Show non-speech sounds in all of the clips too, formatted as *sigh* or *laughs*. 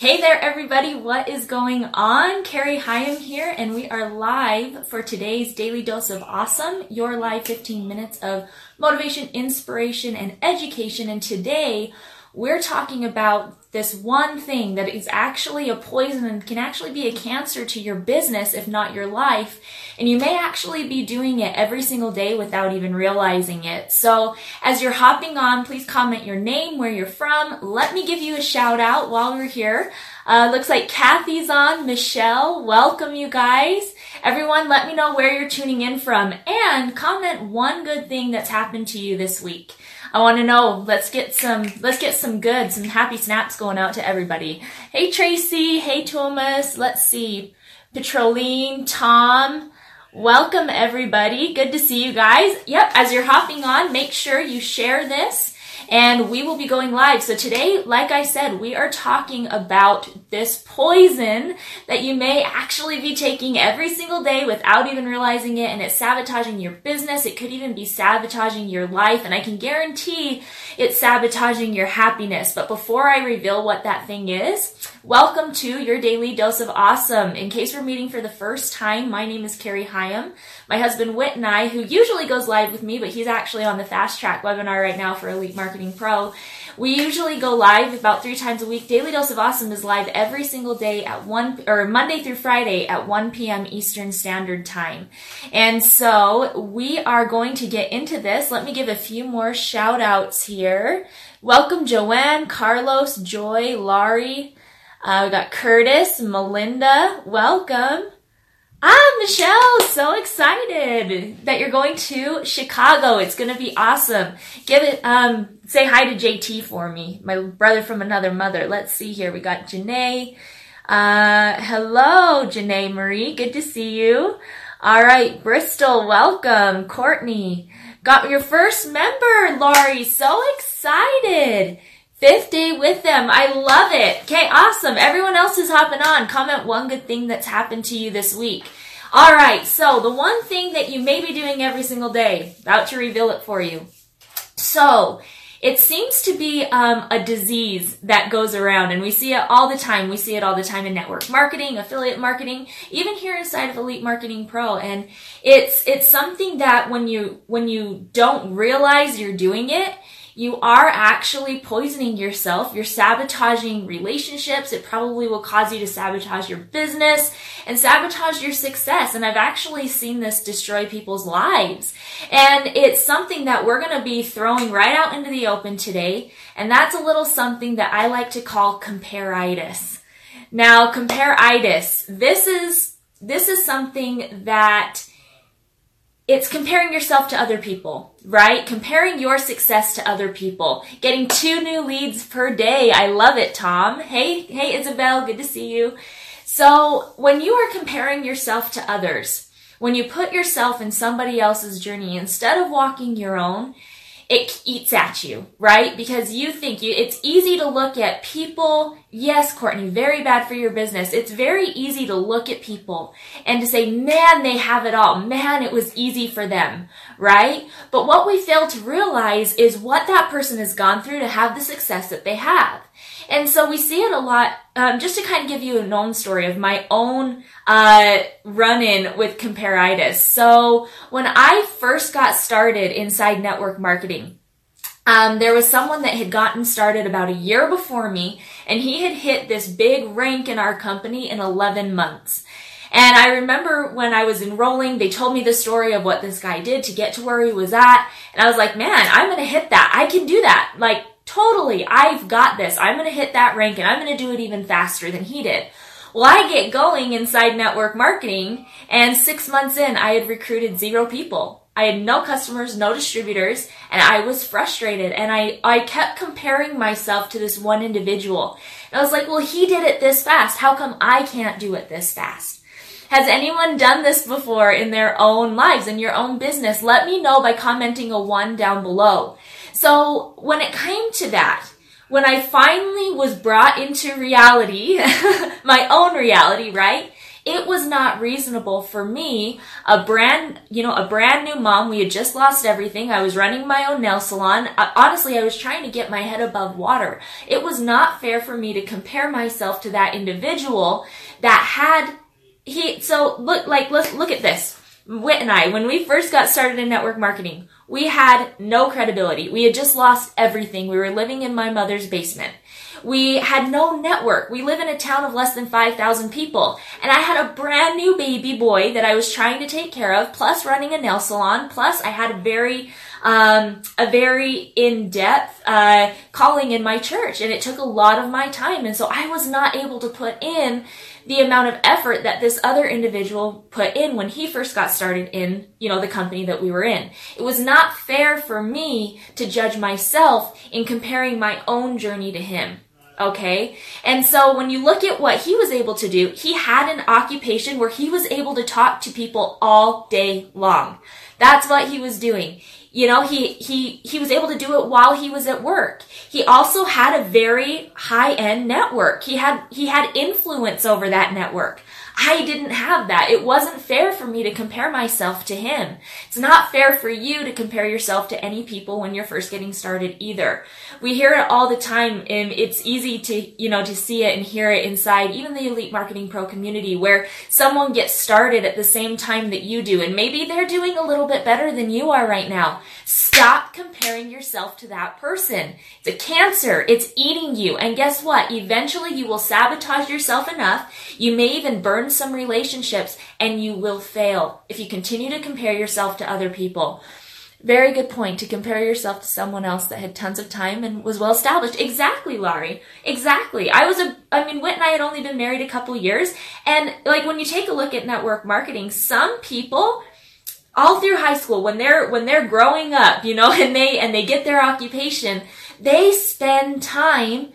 Hey there, everybody. What is going on? Carrie Hyam here, and we are live for today's Daily Dose of Awesome, your live 15 minutes of motivation, inspiration, and education. And today, we're talking about this one thing that is actually a poison and can actually be a cancer to your business, if not your life. And you may actually be doing it every single day without even realizing it. So as you're hopping on, please comment your name, where you're from. Let me give you a shout out while we're here. Uh, looks like Kathy's on, Michelle. Welcome you guys. Everyone, let me know where you're tuning in from and comment one good thing that's happened to you this week. I want to know. Let's get some. Let's get some good, some happy snaps going out to everybody. Hey Tracy. Hey Thomas. Let's see. Petroline, Tom. Welcome everybody. Good to see you guys. Yep. As you're hopping on, make sure you share this and we will be going live. So today, like I said, we are talking about this poison that you may actually be taking every single day without even realizing it, and it's sabotaging your business. It could even be sabotaging your life, and I can guarantee it's sabotaging your happiness. But before I reveal what that thing is, welcome to your daily dose of awesome. In case we're meeting for the first time, my name is Carrie Hyam. My husband Whit and I, who usually goes live with me, but he's actually on the fast track webinar right now for Elite Marketing Pro. We usually go live about three times a week. Daily Dose of Awesome is live every single day at one or Monday through Friday at 1 p.m. Eastern Standard Time. And so we are going to get into this. Let me give a few more shout outs here. Welcome Joanne, Carlos, Joy, Laurie. Uh, we got Curtis, Melinda. Welcome. Ah, Michelle, so excited that you're going to Chicago. It's going to be awesome. Give it, um, say hi to JT for me, my brother from another mother. Let's see here. We got Janae. Uh, hello, Janae Marie. Good to see you. All right, Bristol, welcome. Courtney, got your first member, Laurie. So excited. Fifth day with them. I love it. Okay, awesome. Everyone else is hopping on. Comment one good thing that's happened to you this week. All right, so the one thing that you may be doing every single day, about to reveal it for you. So, it seems to be um, a disease that goes around, and we see it all the time. We see it all the time in network marketing, affiliate marketing, even here inside of Elite Marketing Pro. And it's it's something that when you when you don't realize you're doing it, you are actually poisoning yourself. You're sabotaging relationships. It probably will cause you to sabotage your business and sabotage your success. And I've actually seen this destroy people's lives. And it's something that we're going to be throwing right out into the open today. And that's a little something that I like to call comparitis. Now, comparitis, this is, this is something that it's comparing yourself to other people, right? Comparing your success to other people. Getting two new leads per day. I love it, Tom. Hey, hey, Isabel, good to see you. So when you are comparing yourself to others, when you put yourself in somebody else's journey instead of walking your own, it eats at you, right? Because you think you, it's easy to look at people. Yes, Courtney, very bad for your business. It's very easy to look at people and to say, man, they have it all. Man, it was easy for them, right? But what we fail to realize is what that person has gone through to have the success that they have. And so we see it a lot. Um, just to kind of give you a known story of my own uh, run-in with comparitis. So when I first got started inside network marketing, um, there was someone that had gotten started about a year before me, and he had hit this big rank in our company in 11 months. And I remember when I was enrolling, they told me the story of what this guy did to get to where he was at. And I was like, man, I'm going to hit that. I can do that. Like, totally, I've got this. I'm going to hit that rank and I'm going to do it even faster than he did. Well, I get going inside network marketing and six months in, I had recruited zero people. I had no customers, no distributors, and I was frustrated and I, I kept comparing myself to this one individual. And I was like, well, he did it this fast. How come I can't do it this fast? Has anyone done this before in their own lives, in your own business? Let me know by commenting a one down below. So when it came to that, when I finally was brought into reality, *laughs* my own reality, right? it was not reasonable for me, a brand, you know, a brand new mom. We had just lost everything. I was running my own nail salon. honestly, I was trying to get my head above water. It was not fair for me to compare myself to that individual that had he, so look, like, look, look at this. Whit and I, when we first got started in network marketing, we had no credibility. We had just lost everything. We were living in my mother's basement. We had no network. We live in a town of less than 5,000 people. And I had a brand new baby boy that I was trying to take care of, plus running a nail salon, plus I had a very um, a very in-depth uh, calling in my church, and it took a lot of my time, and so I was not able to put in the amount of effort that this other individual put in when he first got started in, you know, the company that we were in. It was not fair for me to judge myself in comparing my own journey to him. Okay. And so when you look at what he was able to do, he had an occupation where he was able to talk to people all day long. That's what he was doing. You know, he, he, he was able to do it while he was at work. He also had a very high end network. He had, he had influence over that network. I didn't have that. It wasn't fair for me to compare myself to him. It's not fair for you to compare yourself to any people when you're first getting started either. We hear it all the time and it's easy to, you know, to see it and hear it inside even the Elite Marketing Pro community where someone gets started at the same time that you do and maybe they're doing a little bit better than you are right now. Stop comparing yourself to that person. It's a cancer. It's eating you. And guess what? Eventually you will sabotage yourself enough. You may even burn some relationships and you will fail if you continue to compare yourself to other people. Very good point to compare yourself to someone else that had tons of time and was well established. Exactly, Laurie. Exactly. I was a, I mean, Whit and I had only been married a couple years. And like when you take a look at network marketing, some people, all through high school, when they're, when they're growing up, you know, *laughs* and they, and they get their occupation, they spend time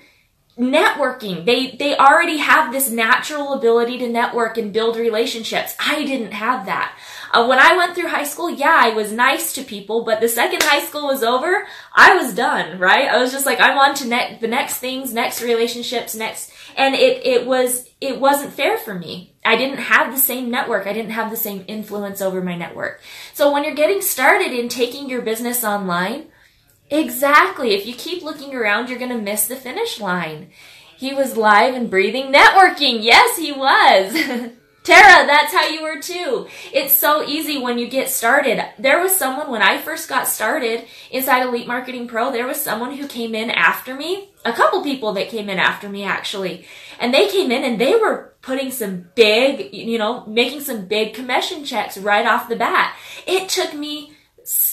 networking. They they already have this natural ability to network and build relationships. I didn't have that. Uh, when I went through high school, yeah, I was nice to people, but the second high school was over, I was done, right? I was just like, I'm on to ne- the next things, next relationships, next, and it, it was, it wasn't fair for me. I didn't have the same network. I didn't have the same influence over my network. So when you're getting started in taking your business online, Exactly. If you keep looking around, you're going to miss the finish line. He was live and breathing networking. Yes, he was. *laughs* Tara, that's how you were too. It's so easy when you get started. There was someone when I first got started inside Elite Marketing Pro, there was someone who came in after me. A couple people that came in after me actually. And they came in and they were putting some big, you know, making some big commission checks right off the bat. It took me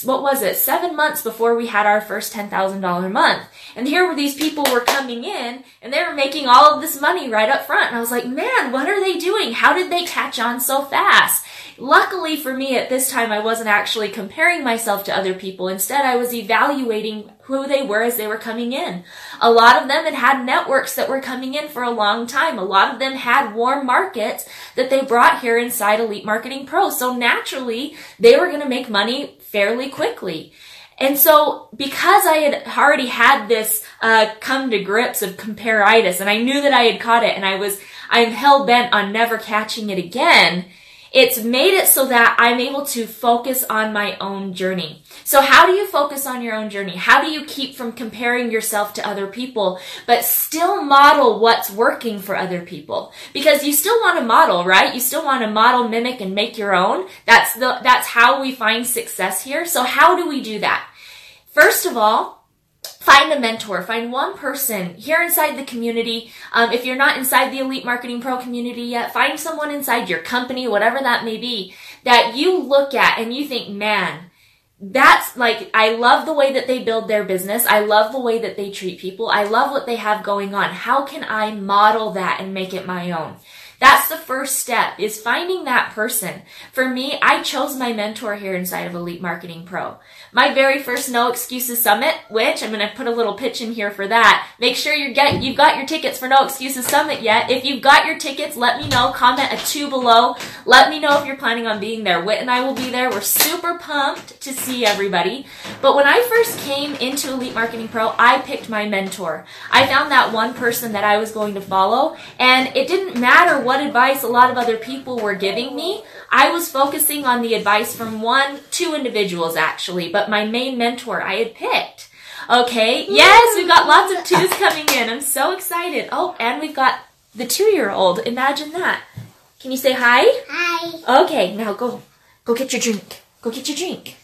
what was it, seven months before we had our first $10,000 month. And here were these people were coming in and they were making all of this money right up front. And I was like, man, what are they doing? How did they catch on so fast? Luckily for me at this time, I wasn't actually comparing myself to other people. Instead, I was evaluating who they were as they were coming in. A lot of them had had networks that were coming in for a long time. A lot of them had warm markets that they brought here inside Elite Marketing Pro. So naturally, they were going to make money fairly quickly. And so, because I had already had this uh, come to grips of comparitis, and I knew that I had caught it, and I was I'm hell bent on never catching it again it's made it so that I'm able to focus on my own journey. So how do you focus on your own journey? How do you keep from comparing yourself to other people, but still model what's working for other people? Because you still want to model, right? You still want to model, mimic, and make your own. That's the, that's how we find success here. So how do we do that? First of all, Find a mentor. Find one person here inside the community. Um, if you're not inside the Elite Marketing Pro community yet, find someone inside your company, whatever that may be, that you look at and you think, man, that's like, I love the way that they build their business. I love the way that they treat people. I love what they have going on. How can I model that and make it my own? That's the first step is finding that person. For me, I chose my mentor here inside of Elite Marketing Pro. My very first No Excuses Summit, which I'm going to put a little pitch in here for that. Make sure you get, you've got your tickets for No Excuses Summit yet. If you've got your tickets, let me know. Comment a two below. Let me know if you're planning on being there. Whit and I will be there. We're super pumped to see everybody. But when I first came into Elite Marketing Pro, I picked my mentor. I found that one person that I was going to follow and it didn't matter what what advice a lot of other people were giving me. I was focusing on the advice from one, two individuals actually, but my main mentor I had picked. Okay. Yes, we've got lots of twos coming in. I'm so excited. Oh, and we've got the two year old. Imagine that. Can you say hi? Hi. Okay, now go. Go get your drink. Go get your drink.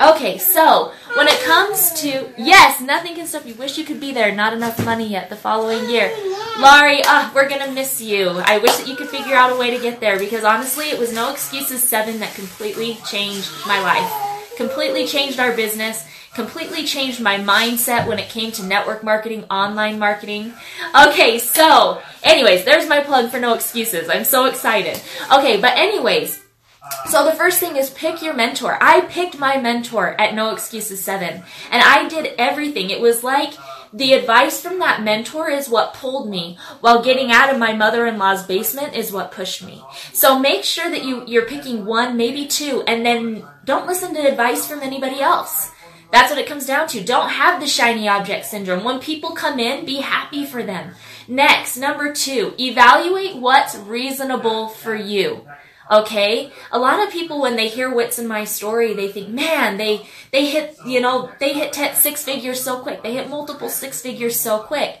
Okay, so when it comes to yes, nothing can stop you. Wish you could be there. Not enough money yet. The following year, Laurie, ah, we're gonna miss you. I wish that you could figure out a way to get there because honestly, it was no excuses seven that completely changed my life, completely changed our business, completely changed my mindset when it came to network marketing, online marketing. Okay, so anyways, there's my plug for no excuses. I'm so excited. Okay, but anyways. So the first thing is pick your mentor. I picked my mentor at No Excuses 7 and I did everything. It was like the advice from that mentor is what pulled me while getting out of my mother-in-law's basement is what pushed me. So make sure that you, you're picking one, maybe two, and then don't listen to advice from anybody else. That's what it comes down to. Don't have the shiny object syndrome. When people come in, be happy for them. Next, number two, evaluate what's reasonable for you. Okay? A lot of people when they hear what's in my story, they think, man, they, they hit, you know, they hit six figures so quick. They hit multiple six figures so quick.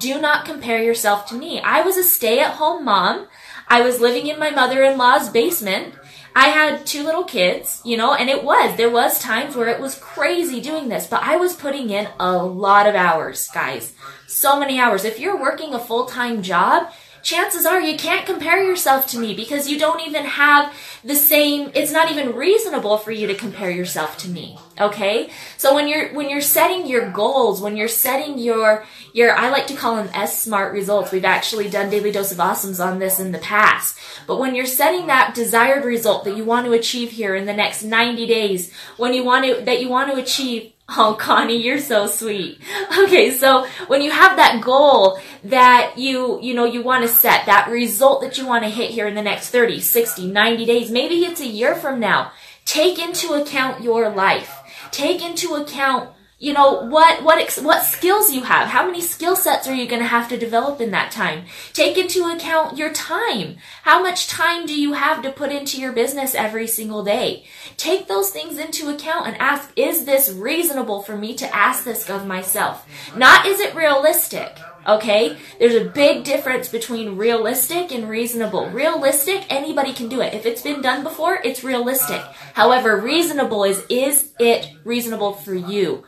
Do not compare yourself to me. I was a stay at home mom. I was living in my mother-in-law's basement. I had two little kids, you know, and it was, there was times where it was crazy doing this, but I was putting in a lot of hours, guys. So many hours. If you're working a full-time job, chances are you can't compare yourself to me because you don't even have the same it's not even reasonable for you to compare yourself to me okay? So when you're when you're setting your goals when you're setting your your i like to call them s smart results. We've actually done daily dose of awesomes on this in the past. But when you're setting that desired result that you want to achieve here in the next 90 days when you want to that you want to achieve Oh, Connie, you're so sweet. *laughs* Okay, so when you have that goal that you, you know, you want to set, that result that you want to hit here in the next 30, 60, 90 days, maybe it's a year from now, take into account your life. Take into account you know what what what skills you have. How many skill sets are you going to have to develop in that time? Take into account your time. How much time do you have to put into your business every single day? Take those things into account and ask is this reasonable for me to ask this of myself? Not is it realistic Okay? There's a big difference between realistic and reasonable. Realistic, anybody can do it. If it's been done before, it's realistic. However, reasonable is, is it reasonable for you?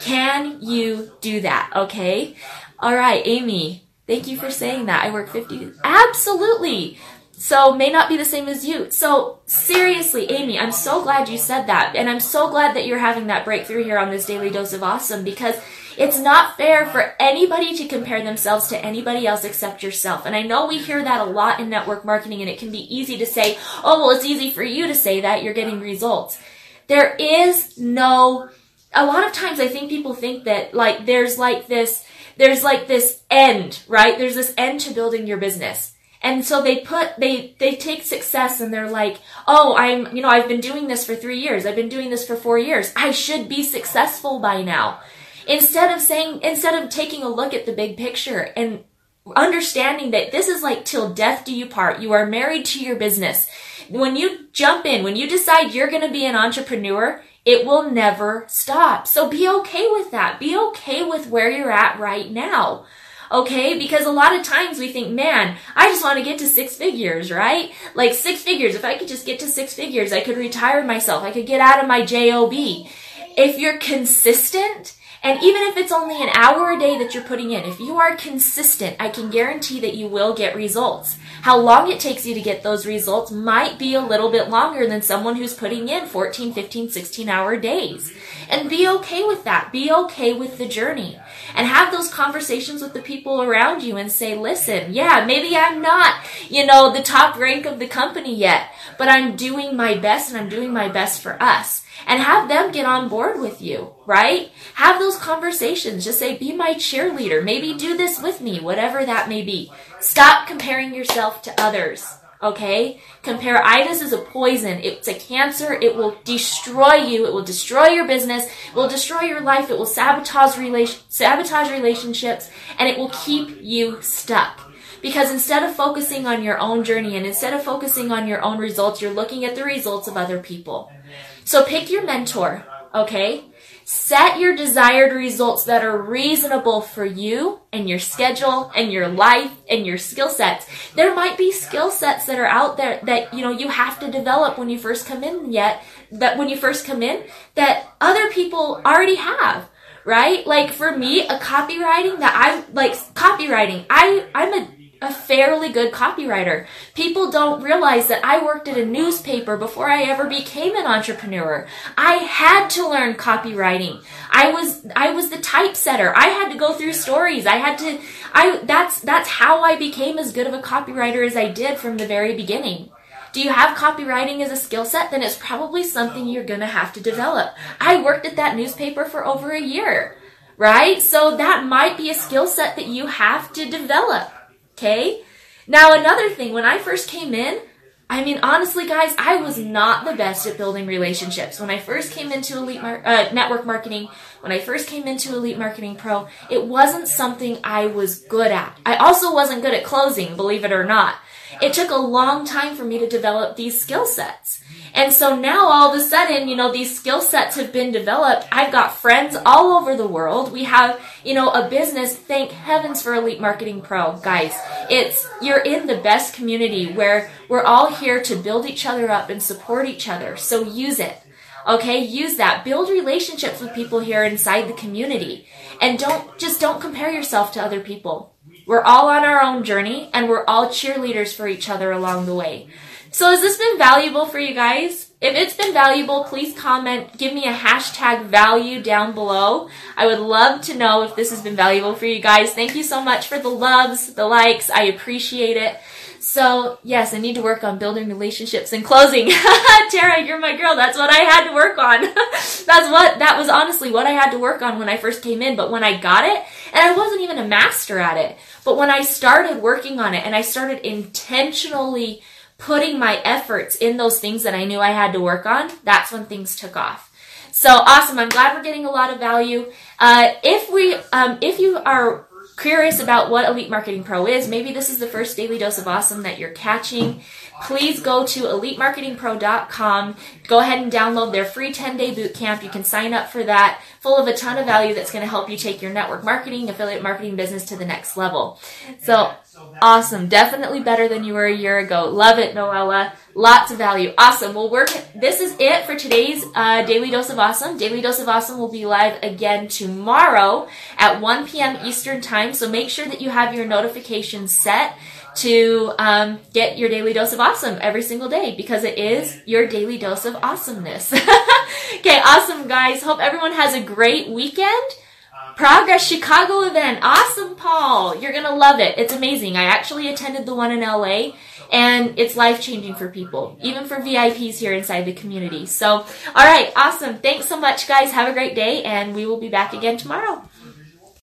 Can you do that? Okay? Alright, Amy. Thank you for saying that. I work 50. Absolutely! So may not be the same as you. So seriously, Amy, I'm so glad you said that. And I'm so glad that you're having that breakthrough here on this daily dose of awesome because it's not fair for anybody to compare themselves to anybody else except yourself. And I know we hear that a lot in network marketing and it can be easy to say, oh, well, it's easy for you to say that. You're getting results. There is no, a lot of times I think people think that like there's like this, there's like this end, right? There's this end to building your business. And so they put, they, they take success and they're like, oh, I'm, you know, I've been doing this for three years. I've been doing this for four years. I should be successful by now. Instead of saying, instead of taking a look at the big picture and understanding that this is like till death do you part. You are married to your business. When you jump in, when you decide you're going to be an entrepreneur, it will never stop. So be okay with that. Be okay with where you're at right now. Okay? Because a lot of times we think, man, I just want to get to six figures, right? Like six figures. If I could just get to six figures, I could retire myself. I could get out of my JOB. If you're consistent, and even if it's only an hour a day that you're putting in, if you are consistent, I can guarantee that you will get results. How long it takes you to get those results might be a little bit longer than someone who's putting in 14, 15, 16 hour days. And be okay with that. Be okay with the journey. And have those conversations with the people around you and say, listen, yeah, maybe I'm not, you know, the top rank of the company yet, but I'm doing my best and I'm doing my best for us and have them get on board with you, right? Have those conversations. Just say, be my cheerleader. Maybe do this with me, whatever that may be. Stop comparing yourself to others. Okay? Compare-itis is a poison. It's a cancer. It will destroy you. It will destroy your business. It will destroy your life. It will sabotage, rela- sabotage relationships and it will keep you stuck. Because instead of focusing on your own journey and instead of focusing on your own results, you're looking at the results of other people. So pick your mentor, okay? Set your desired results that are reasonable for you and your schedule and your life and your skill sets. There might be skill sets that are out there that, you know, you have to develop when you first come in yet, that when you first come in, that other people already have right? Like for me, a copywriting that I'm like copywriting. I I'm a a fairly good copywriter. People don't realize that I worked at a newspaper before I ever became an entrepreneur. I had to learn copywriting. I was I was the typesetter. I had to go through stories. I had to I that's that's how I became as good of a copywriter as I did from the very beginning. Do you have copywriting as a skill set? Then it's probably something you're going to have to develop. I worked at that newspaper for over a year, right? So that might be a skill set that you have to develop. Okay. Now, another thing, when I first came in, I mean, honestly, guys, I was not the best at building relationships. When I first came into Elite Mar- uh, Network Marketing, when I first came into Elite Marketing Pro, it wasn't something I was good at. I also wasn't good at closing, believe it or not. It took a long time for me to develop these skill sets. And so now all of a sudden, you know, these skill sets have been developed. I've got friends all over the world. We have, you know, a business. Thank heavens for Elite Marketing Pro, guys. It's, you're in the best community where we're all here to build each other up and support each other. So use it. Okay, use that. Build relationships with people here inside the community. And don't, just don't compare yourself to other people. We're all on our own journey and we're all cheerleaders for each other along the way. So has this been valuable for you guys? If it's been valuable, please comment, give me a hashtag value down below. I would love to know if this has been valuable for you guys. Thank you so much for the loves, the likes. I appreciate it. So yes, I need to work on building relationships and closing. *laughs* Tara, you're my girl. That's what I had to work on. *laughs* That's what, that was honestly what I had to work on when I first came in. But when I got it, and I wasn't even a master at it, but when I started working on it and I started intentionally putting my efforts in those things that I knew I had to work on, that's when things took off. So awesome! I'm glad we're getting a lot of value. Uh, if we, um, if you are curious about what Elite Marketing Pro is, maybe this is the first daily dose of awesome that you're catching. Please go to elitemarketingpro.com. Go ahead and download their free 10 day bootcamp. You can sign up for that, full of a ton of value that's going to help you take your network marketing, affiliate marketing business to the next level. So Awesome. Definitely better than you were a year ago. Love it, Noella. Lots of value. Awesome. Well, work. This is it for today's uh, Daily Dose of Awesome. Daily Dose of Awesome will be live again tomorrow at 1 p.m. Eastern Time. So make sure that you have your notifications set to um, get your daily dose of awesome every single day because it is your daily dose of awesomeness. *laughs* okay, awesome, guys. Hope everyone has a great weekend. Progress Chicago event. Awesome, Paul. You're going to love it. It's amazing. I actually attended the one in LA and it's life changing for people, even for VIPs here inside the community. So, all right, awesome. Thanks so much, guys. Have a great day, and we will be back again tomorrow.